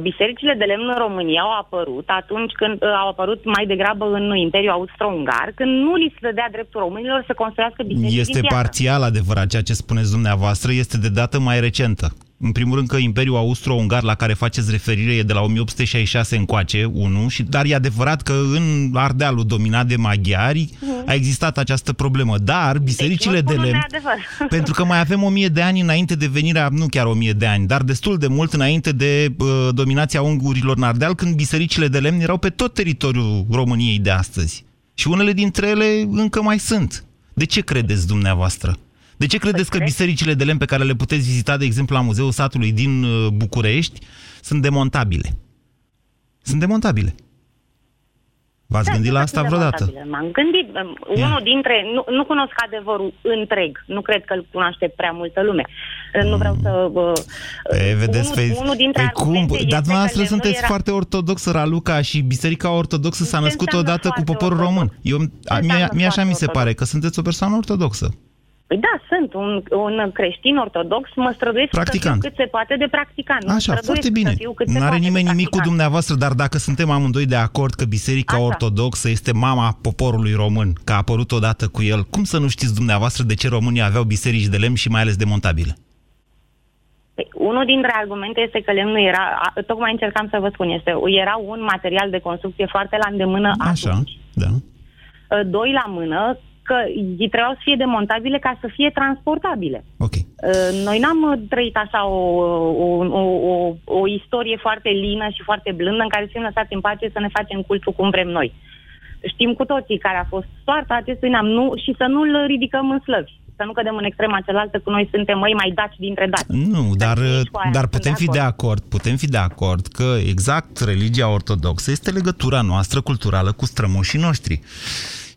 Bisericile de lemn în România au apărut atunci când uh, au apărut mai degrabă în Imperiul Austro-Ungar, când nu li se dădea dreptul românilor să construiască biserici Este din piatră. parțial adevărat ceea ce spuneți dumneavoastră, este de dată mai recentă. În primul rând că Imperiul Austro-Ungar la care faceți referire e de la 1866 încoace, unu, și, dar e adevărat că în Ardealul dominat de maghiari a existat această problemă. Dar bisericile Deci nu de spun un lemn, neadevăr. pentru că mai avem o mie de ani înainte de venirea, nu chiar o mie de ani, dar destul de mult înainte de uh, dominația ungurilor în Ardeal, când bisericile de lemn erau pe tot teritoriul României de astăzi. Și unele dintre ele încă mai sunt. De ce credeți dumneavoastră? De ce credeți că bisericile de lemn pe care le puteți vizita, de exemplu, la Muzeul Satului din uh, București, sunt demontabile? Sunt demontabile. V-ați Da, gândit la sunt asta atât de vreodată? montabile. M-am gândit. um, Unul dintre... Nu, nu cunosc adevărul întreg. Nu cred că îl cunoaște prea multă lume. Nu vreau să... Uh, E, vedeți, unul, pe, unul dintre pe cum? argumente este Dar că dumneavoastră lemnul sunteți era... foarte ortodoxă, Raluca, și Biserica Ortodoxă s-a Ce născut înseamnă odată cu foarte poporul ortodox? român. Eu, a, mie, înseamnă mie așa foarte mi se ortodox? pare, că sunteți o persoană ortodoxă. Păi da, sunt un, un creștin ortodox, mă străduiesc Practicant. să fiu cât se poate de practicant. Mă Așa, străduiesc foarte bine. Să fiu cât se Nu are poate de nimeni nimic cu practicant. dumneavoastră, dar dacă suntem amândoi de acord că Biserica Așa. Ortodoxă este mama poporului român, că a apărut odată cu el, cum să nu știți dumneavoastră de ce România aveau biserici de lemn și mai ales demontabile? Păi, unul dintre argumente este că lemnul era, a, tocmai încercam să vă spun, este, era un material de construcție foarte la îndemână Așa, atunci. da. Uh, Doi la mână, că ei trebuiau să fie demontabile ca să fie transportabile. Ok. Uh, Noi n-am uh, trăit așa o, o, o, o, o istorie foarte lină și foarte blândă în care să fim lăsați în pace să ne facem cultul cum vrem noi. Știm cu toții care a fost soarta acestui neam nu, și să nu-l ridicăm în slăvi. Să nu cădem în extrema cealaltă că noi suntem măi mai daci dintre daci. Nu, dar, cu aia dar sunt putem de fi de acord. acord, putem fi de acord că exact religia ortodoxă este legătura noastră culturală cu strămoșii noștri.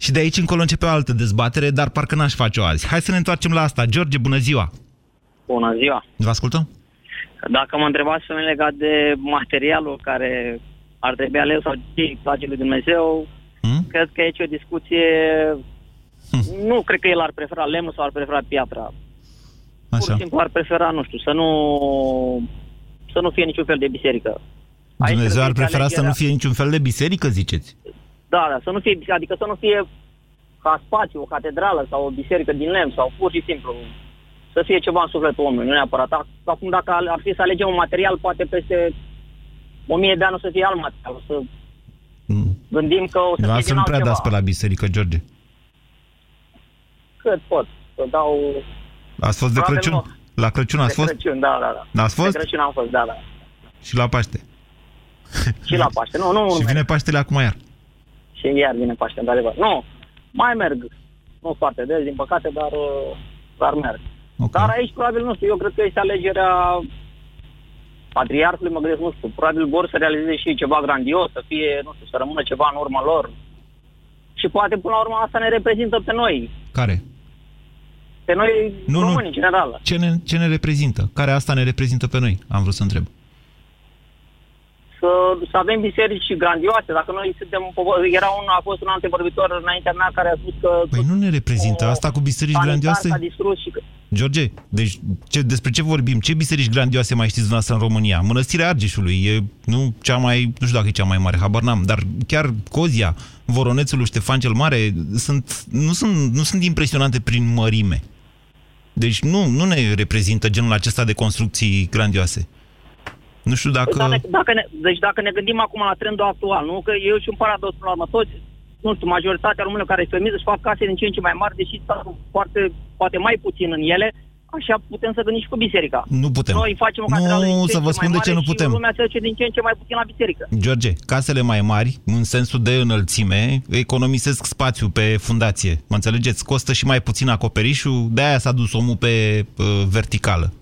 Și de aici încolo începe o altă dezbatere, dar parcă n-aș face-o azi. Hai să ne întoarcem la asta. George, bună ziua! Bună ziua! Vă ascultăm? Dacă mă întrebați pe mine legat de materialul care ar trebui ales sau ce îi place lui Dumnezeu, hmm? cred că aici e o discuție... Nu cred că el ar prefera lemnul sau ar prefera piatra. Pur și Așa. simplu ar prefera, nu știu, să nu, să nu fie niciun fel de biserică. Aici Dumnezeu ar trebuie prefera să nu alegerea. fie niciun fel de biserică, ziceți? Da, da, să nu fie, adică să nu fie ca spațiu, o catedrală sau o biserică din lemn sau pur și simplu să fie ceva în sufletul omului, nu neapărat. Ac- Acum dacă ar fi să alegem un material, poate peste o mie de ani o să fie alt material, o să gândim că o să fie Dumneavoastră din nu prea altceva. dați pe la biserică, George. Cât pot, să dau... Ați fost de Probabil Crăciun? La Crăciun ați de fost? Crăciun, da, da, da. Ați fost? De Crăciun am fost, da, da. Și la Paște. Și la Paște, nu, nu, Și nu vine Paștele acum iar. Și iar vine Paște, într-adevăr. Nu, mai merg. Nu foarte des, din păcate, dar, uh, dar merg. Okay. Dar aici, probabil, nu știu, eu cred că este alegerea patriarhului, mă gândesc, nu știu, probabil vor să realizeze și ceva grandios, să fie, nu știu, să rămână ceva în urma lor. Și poate, până la urmă, asta ne reprezintă pe noi. Care? Pe noi, Nu, români, nu. în general. Ce ne, ce ne reprezintă? Care asta ne reprezintă pe noi? Am vrut să întreb. Să, să avem biserici grandioase. Dacă noi suntem... Era un, a fost un antevorbitor înaintea mea care a spus că... Păi nu ne reprezintă asta cu biserici sanitar grandioase? S-a distrus și că... George, deci ce, despre ce vorbim? Ce biserici grandioase mai știți dumneavoastră în România? Mănăstirea Argeșului e nu cea mai, nu știu dacă e cea mai mare, habar n-am, dar chiar Cozia, Voronețul lui Ștefan cel Mare sunt, nu, sunt, nu sunt impresionante prin mărime. Deci nu, nu ne reprezintă genul acesta de construcții grandioase. Nu știu dacă... Păi, dacă, dacă ne, deci dacă ne gândim acum la trendul actual, nu? Că e și un paradox până la urmă. Toți, nu știu, majoritatea românilor care se fermează își fac case din ce în ce mai mari, deși stau foarte, poate mai puțin în ele, așa putem să gândim și cu biserica. Nu putem. Noi facem o Nu, catedrală din ce să în vă ce spun mai de ce mare nu și putem. lumea se duce din ce în ce mai puțin la biserică. George, casele mai mari, în sensul de înălțime, economisesc spațiu pe fundație. Mă înțelegeți? Costă și mai puțin acoperișul, de-aia s-a dus omul pe uh, verticală.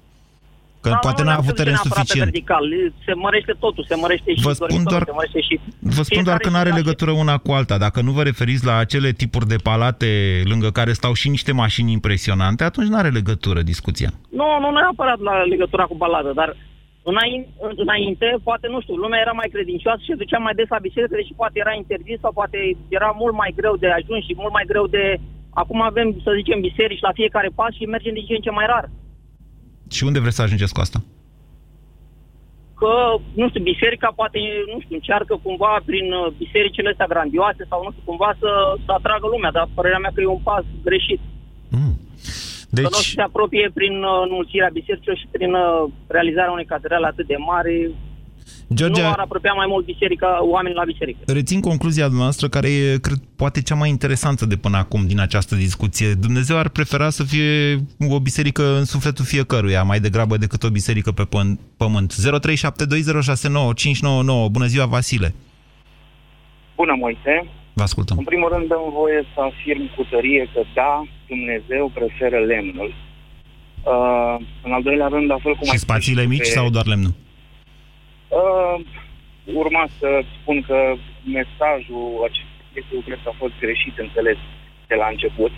Că Da, poate nu, n-a n-am avut să teren zice neapărat pe suficient. Vertical. Se mărește totul, se mărește și Vă spun dormitorul, doar- se mărește și... Vă spun doar că nu are fiecare legătură una cu alta. Dacă nu vă referiți la acele tipuri de palate lângă care stau și niște mașini impresionante, atunci nu are legătură discuția. Nu, nu neapărat la legătura cu baladă, dar înainte, înainte, poate, nu știu, lumea era mai credincioasă și se ducea mai des la biserică, deși poate era interzis sau poate era mult mai greu de ajuns și mult mai greu de... Acum avem, să zicem, biserici la fiecare pas și mergem din ce în ce mai rar. Și unde vreți să ajungeți cu asta? Că, nu știu, biserica poate, nu știu, încearcă cumva prin uh, bisericile astea grandioase sau, nu știu, cumva să, să atragă lumea, dar părerea mea că e un pas greșit. Deci, Că nu se apropie prin uh, înmulțirea bisericilor și prin uh, realizarea unei catedrale atât de mari. George, Nu ar apropia mai mult biserica, oamenii la biserică. rețin concluzia noastră care e, cred, poate cea mai interesantă de până acum din această discuție. Dumnezeu ar prefera să fie o biserică în sufletul fiecăruia, mai degrabă decât o biserică pe pân- pământ. 0372069599. Bună ziua, Vasile! Bună, Moise. Vă ascultăm. În primul rând, dăm voie să afirm cu tărie că da, Dumnezeu preferă lemnul. Uh, în al doilea rând, la fel cum Și ai spațiile spus mici pe- sau doar lemnul? Uh, urma să spun că mesajul acestui eu cred că a fost greșit înțeles de la început.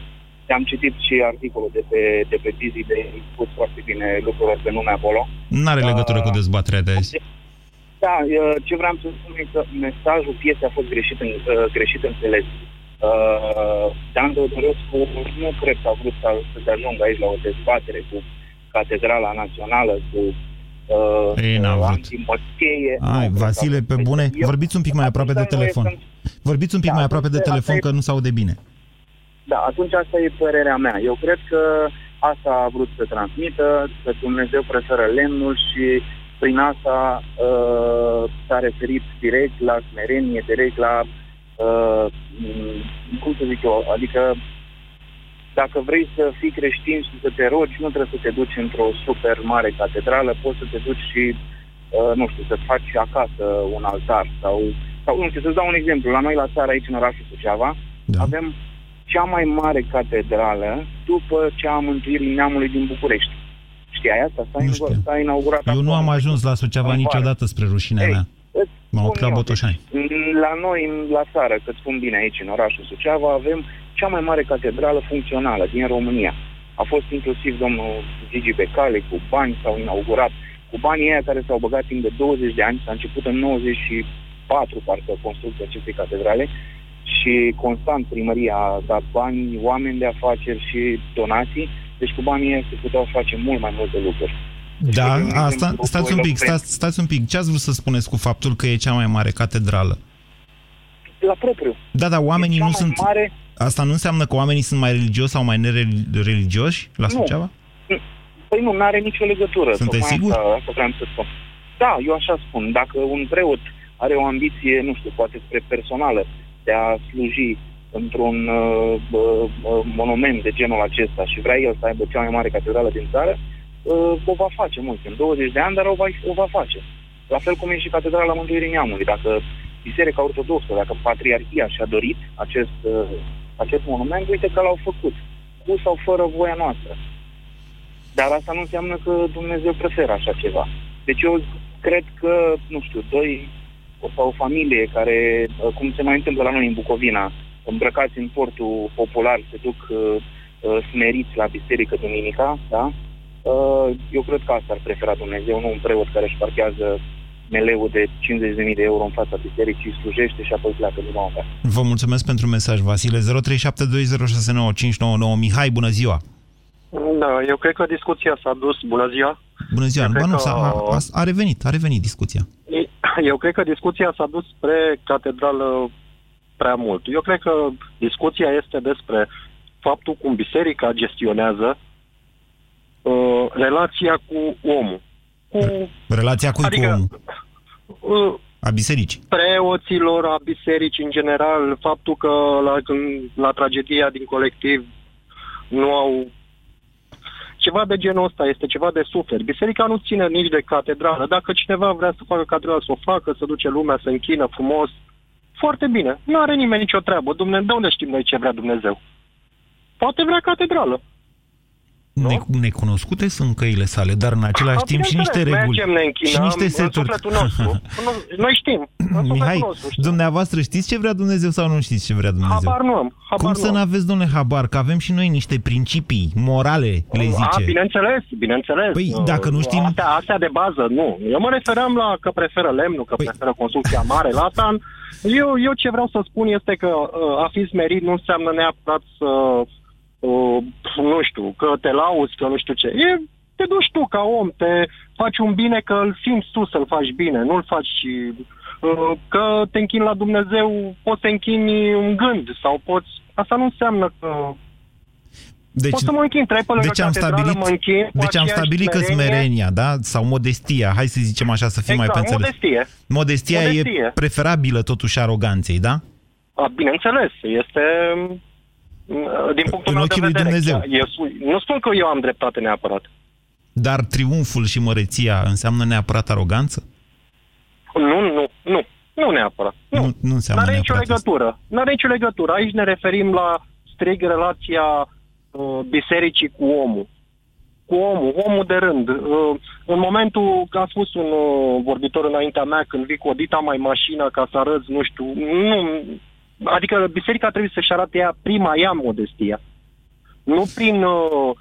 Am citit și articolul de pe, de pe Dizzy de spus foarte bine lucrurile pe nume acolo. Nu are legătură cu dezbaterea de azi. Da, uh, ce vreau să spun e că mesajul piesei a fost greșit, în, uh, greșit înțeles. Uh, Dan Teodorescu nu cred că a vrut să, să se ajungă aici la o dezbatere cu Catedrala Națională, cu uh, Ei, n-a vrut. antimoschee. Ai, Vasile, pe bune, vorbiți un pic mai aproape de telefon. Vorbiți un pic mai aproape de telefon, că nu se aude bine. Da, atunci asta e părerea mea. Eu cred că asta a vrut să transmită, că Dumnezeu preferă lemnul și prin asta uh, s-a referit direct la smerenie, direct la, uh, m, cum să zic eu, adică dacă vrei să fii creștin și să te rogi, nu trebuie să te duci într-o super mare catedrală, poți să te duci și, uh, nu știu, să faci acasă un altar sau, sau nu știu, să-ți dau un exemplu. La noi la țară, aici în orașul Suceava, da. avem cea mai mare catedrală după cea a Mântuirii Neamului din București. Știai asta? S-a, Nu inaugurat, s-a inaugurat Eu nu acum. am ajuns la Suceava În vară. niciodată spre rușinea Ei, mea. îți M-am spun oprit la eu, Botoșani. deci, La noi, în- la țară, că spun bine aici, în orașul Suceava, avem cea mai mare catedrală funcțională din România. A fost inclusiv domnul Gigi Becale, cu bani s-au inaugurat, cu banii aia care s-au băgat timp de 20 de ani, s-a început în 94, parcă, construcția acestei catedrale, și constant primăria a dat bani, oameni de afaceri și donații, deci cu banii ăia se puteau face mult mai multe lucruri. Da, Deci, de asta, exemplu, stați un pic, elocvent. stați, stați un pic. Ce ați vrut să spuneți cu faptul că e cea mai mare catedrală? La propriu. Da, dar oamenii cea nu mai sunt... mare- Asta nu înseamnă că oamenii sunt mai religioși sau mai nereligioși la Nu. Suceava? Păi nu, are nicio legătură. Sunteți Tocmai sigur? Asta, asta vreau să spun. Da, eu așa spun. Dacă un preot are o ambiție, nu știu, poate spre personală, de a sluji într-un uh, uh, uh, monument de genul acesta și vrea el să aibă cea mai mare catedrală din țară, uh, o va face mult, în 20 de ani, dar o va, o va face. La fel cum e și Catedrala Mântuirii Neamului. Dacă Biserica Ortodoxă, dacă Patriarhia și-a dorit acest, uh, acest monument, uite că l-au făcut, cu sau fără voia noastră. Dar asta nu înseamnă că Dumnezeu preferă așa ceva. Deci eu cred că, nu știu, doi o- sau o familie care, uh, cum se mai întâmplă la noi în Bucovina, îmbrăcați în portul popular, se duc uh, uh, smeriți la biserică duminica, da? Uh, eu cred că asta ar prefera Dumnezeu, nu un preot care își parchează meleul de 50.000 de euro în fața bisericii, slujește și apoi pleacă din nou acasă. Vă mulțumesc pentru mesaj, Vasile. 0372069599. Mihai, bună ziua! Da, eu cred că discuția s-a dus. Bună ziua! Bună ziua! Eu Ba cred nu, că- s-a, a, a revenit, a revenit discuția. Eu cred că discuția s-a dus spre catedrală prea mult. Eu cred că discuția este despre faptul cum biserica gestionează uh, relația cu omul. Cu Relația cui Adică- cu omul? uh, A bisericii. preoților, a bisericii în general, faptul că la, când, la tragedia din colectiv nu au ceva de genul ăsta, este ceva de suflet. Biserica nu ține nici de catedrală. Dacă cineva vrea să facă catedrală, să o facă, să duce lumea, să închină frumos, foarte bine. Nu are nimeni nicio treabă. Dumne, de unde știm noi ce vrea Dumnezeu? Poate vrea catedrală. Ne, necunoscute sunt căile sale, dar în același A, timp și niște bineînțeles, reguli. Mergem, ne închinăm și niște în seturi. sufletul nostru. Nu- Noi știm. În sufletul Mihai, nostru știm. dumneavoastră știți ce vrea Dumnezeu sau nu știți ce vrea Dumnezeu? Habar nu am. Habar Cum nu să am. nu aveți, domnule, habar? Că avem și noi niște principii morale, le A, zice. bineînțeles, bineînțeles. Păi, Uh, dacă nu știm- Astea, astea de bază, nu. Eu mă referam la că preferă lemnul, că preferă construcția mare. La asta, eu, eu ce vreau să spun este că uh, a fi smerit nu înseamnă neapărat să, uh, nu știu, că te lauzi, că nu știu ce. E, te duci tu ca om, te faci un bine că îl simți tu să-l faci bine, nu-l faci uh, că te închini la Dumnezeu, poți să te închini în gând sau poți... Asta nu înseamnă că Deci, Pot să mă închin, trec pe lângă deci am catedrală, stabilit, mă închin cu deci am aceeași stabilit că smerenie. smerenia, da? Sau modestia, hai să zicem așa, să fim mai Exact, pe înțeles. modestie. Modestia, Modestie. e preferabilă totuși aroganței, da? A, bineînțeles, este m, din punctul În meu ochii de lui vedere. Dumnezeu. Eu, spun- nu spun că eu am dreptate neapărat. Dar triumful și măreția înseamnă neapărat aroganță? Nu, nu, nu. Nu neapărat. Nu, nu Nu înseamnă are nicio neapărat asta. legătură. Nu are nicio legătură. Aici ne referim la strict relația uh, bisericii cu omul. Cu omul, omul de rând. Uh, în momentul, că a spus un uh, vorbitor înaintea mea, când vii cu o dita mai mașină ca să arăți, nu știu, nu, adică biserica trebuie să-și arate ea prima ea modestia. Nu prin uh,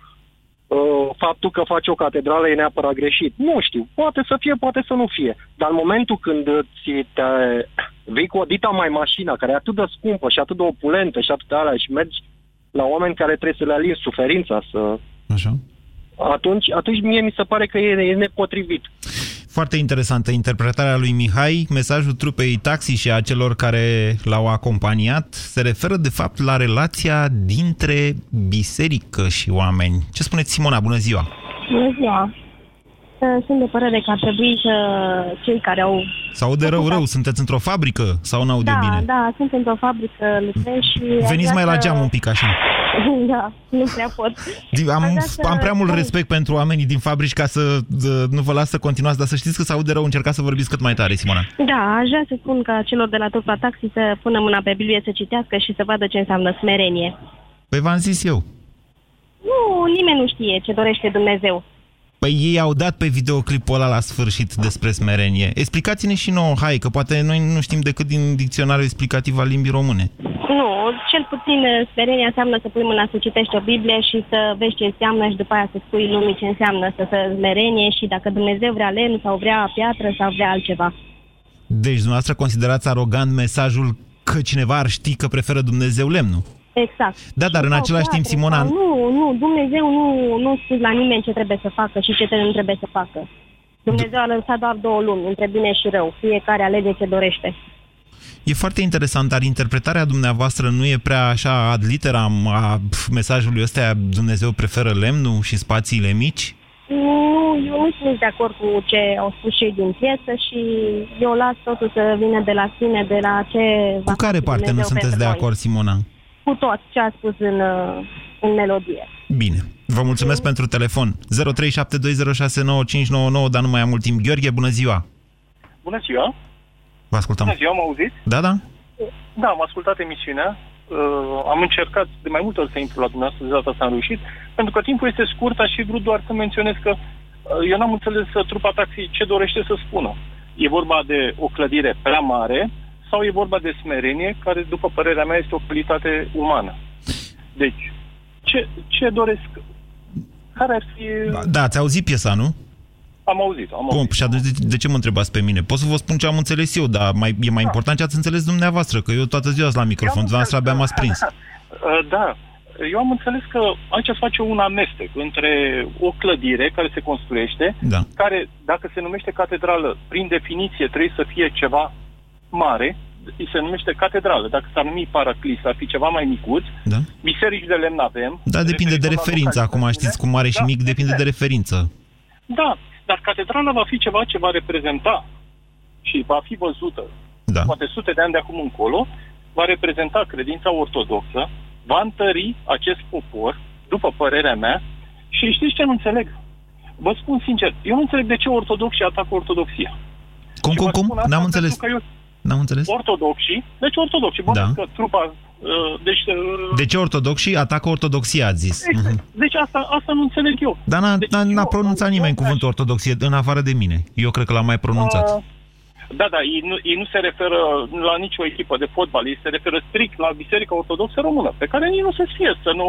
uh, faptul că faci o catedrală e neapărat greșit. Nu știu, poate să fie, poate să nu fie. Dar în momentul când ți te vii cu o dita mai mașina, care e atât de scumpă și atât de opulentă și atât de alea și mergi la oameni care trebuie să le alini suferința, să... Așa. Atunci, atunci mie mi se pare că e, e nepotrivit. Foarte interesantă interpretarea lui Mihai. Mesajul trupei taxi și a celor care l-au acompaniat se referă de fapt la relația dintre biserică și oameni. Ce spuneți, Simona? Bună ziua! Bună ziua! Uh, Sunt de părere că ar trebui să cei care au... Sau de rău, rău, sunteți într-o fabrică sau n-aude Da, bine? da, sunt într-o fabrică, lucrez și... aș Veniți vrea mai la să- geam un pic așa. Da, nu prea pot. Am, Aș vrea să- am prea mult respect pentru oamenii din fabrici ca să uh, nu vă las să continuați, dar să știți că se aude rău, încercați să vorbiți cât mai tare, Simona. Da, aș vrea să spun ca celor de la Turpa Taxi să pună mâna pe Biblie, să citească și să vadă ce înseamnă smerenie. Păi v-am zis eu. Nu, nimeni nu știe ce dorește Dumnezeu. Păi ei au dat pe videoclipul ăla la sfârșit despre smerenie. Explicați-ne și nouă, hai, că poate noi nu știm decât din dicționarul explicativ al limbii române. Nu, cel puțin uh, smerenia înseamnă să pui mâna să citești o Biblie și să vezi ce înseamnă și după aia să spui lumii ce înseamnă să se smerenie și dacă Dumnezeu vrea lemn sau vrea piatră sau vrea altceva. Deci, dumneavoastră considerați arogant mesajul că cineva ar ști că preferă Dumnezeu lemnul. Exact. Da, dar în Sau același timp, piatră, Simona... sau Nu, nu, Dumnezeu nu, nu spus la nimeni ce trebuie să facă și ce te- nu trebuie să facă. Dumnezeu a lăsat doar două lumi, între bine și rău. Fiecare alege ce dorește. E foarte interesant, dar interpretarea dumneavoastră nu e prea așa ad literam a pf, mesajului ăsta, Dumnezeu preferă lemnul și spațiile mici? Nu, eu nu sunt de acord cu ce au spus cei din piesă și eu las totul să vină de la sine, de la ce va Cu care face parte nu Dumnezeu sunteți pentru de noi. acord, Simona? Cu tot ce a spus în, uh, în melodie. Bine. Vă mulțumesc pentru telefon. 0372069599, dar nu mai am mult timp. Gheorghe, bună ziua! Bună ziua! Vă ascultăm. Bună ziua, am auzit? Da, da? Da, am ascultat emisiunea. Uh, am încercat de mai multe ori să intru la dumneavoastră, de data asta am reușit, pentru că timpul este scurt, aș fi vrut doar să menționez că uh, eu n-am înțeles uh, trupa taxi ce dorește să spună. E vorba de o clădire prea mare sau e vorba de smerenie, care, după părerea mea, este o calitate umană. Deci, ce, ce doresc? Care ar fi... Da, ați auzit piesa, nu? Am auzit, am auzit. Bun, și atunci de, de ce mă întrebați pe mine? Pot să vă spun ce am înțeles eu, dar mai, e mai important ce ați înțeles dumneavoastră, că eu toată ziua sunt la microfon, dumneavoastră abia m-ați prins. Uh, Da, eu am înțeles că aici se face un amestec între o clădire care se construiește, Da. care, dacă se numește catedrală, prin definiție trebuie să fie ceva mare, îi se numește catedrală. Dacă s-ar numi paraclis, ar fi ceva mai micuț. Da. Biserici de lemn avem. Da, depinde de referitor la referință. Acum localitățile. știți, cu mare și Da, mic depinde de evident. referință. Da, dar catedrala va fi ceva ce va reprezenta și va fi văzută, da. poate sute de ani de acum încolo, va reprezenta credința ortodoxă, va întări acest popor, după părerea mea, și știți ce nu înțeleg? Vă spun sincer, eu nu înțeleg de ce ortodoxii atacă ortodoxia. Cum, cum, cum? N-am înțeles. Pentru că eu, N-am înțeles. ortodoxii, deci ortodoxii, bănuiesc Da. că trupa, uh, deci, uh, De ce ortodoxii atacă ortodoxia, ați zis? Mhm. deci asta, asta nu înțeleg eu. Dar n-a, n-a, n-a pronunțat nimeni cuvântul ortodoxie în afară de mine. Eu cred că l-am mai pronunțat. Uh, Da, da, ei nu, ei nu se referă la nicio echipă de fotbal, ei se referă strict la Biserica Ortodoxă Română, pe care nici nu se sfie să nu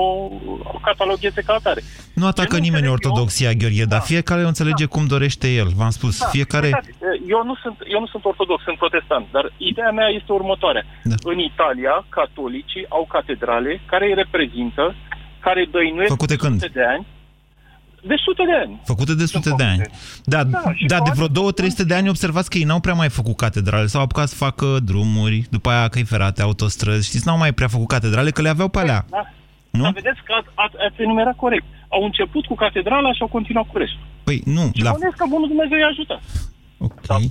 o catalogheze ca atare. Nu atacă nimeni ortodoxia, Gheorghe, dar fiecare o înțelege cum dorește el. V-am spus, Da, fiecare... uitați, Eu nu, sunt, eu nu sunt ortodox, sunt protestant, dar ideea mea este următoarea. Da. În Italia, catolicii au catedrale care îi reprezintă, care dăinuiesc Făcute când? sute de ani, de sute de ani. Făcute de sute de ani. Da, Da, și da de probabil- vreo 2-300 de ani observați că ei n-au prea mai făcut catedrale. S-au apucat să facă drumuri, după aia căi ferate, autostrăzi. Știți, n-au mai prea făcut catedrale, că le aveau pe alea. Da? Nu? Dar vedeți că ați, ați, ați enumerat corect. Au început cu catedrala și au continuat cu restul. Păi nu, Și la... bănuiesc că Bunul Dumnezeu i-a ajutat. Ok.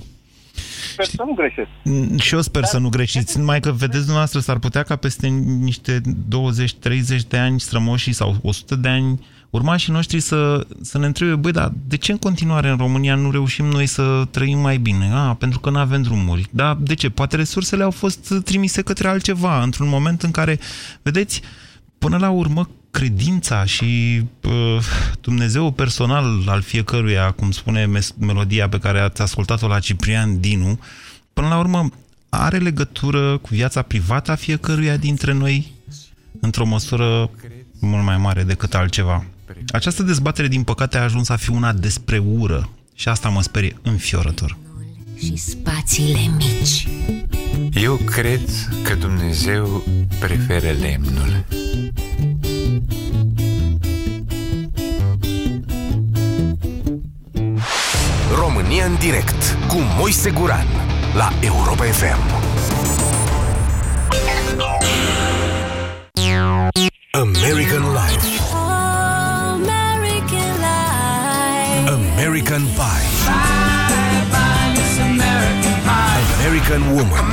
Sper să nu greșesc. Mm, Și eu sper să nu greșiți, numai că, vedeți dumneavoastră, s-ar putea ca peste niște 20-30 de ani strămoșii sau 100 de ani urmașii noștri să, să ne întrebe, băi, dar de ce în continuare în România nu reușim noi să trăim mai bine? A, pentru că nu avem drumuri. Da, de ce? Poate resursele au fost trimise către altceva, într-un moment în care, vedeți, până la urmă, credința și uh, Dumnezeu personal al fiecăruia, cum spune mes- melodia pe care ați ascultat-o la Ciprian Dinu, până la urmă are legătură cu viața privată a fiecăruia dintre noi într-o măsură mult mai mare decât altceva. Această dezbatere, din păcate, a ajuns a fi una despre ură și asta mă sperie înfiorător. și spațiile mici. Eu cred că Dumnezeu preferă lemnul. România în direct cu Moise Guran la Europa FM. American Pie. American Woman.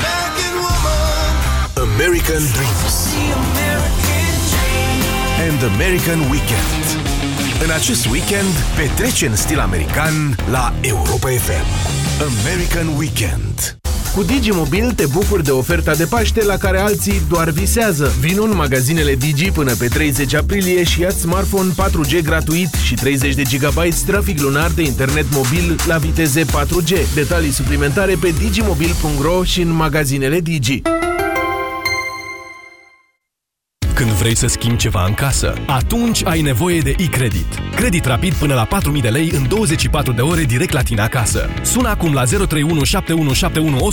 American Dreams. and American Weekend. În acest weekend, petrece în stil american la Europa FM. American Weekend. Cu Digimobil te bucuri de oferta de Paște la care alții doar visează. Vino în magazinele Digi până pe 30 aprilie și ia smartphone 4G gratuit și 30 de GB trafic lunar de internet mobil la viteze 4G. Detalii suplimentare pe digimobil.ro și în magazinele Digi. Când vrei să schimbi ceva în casă, atunci ai nevoie de e-credit. Credit rapid până la 4.000 de lei în 24 de ore direct la tine acasă. Sună acum la 031 7171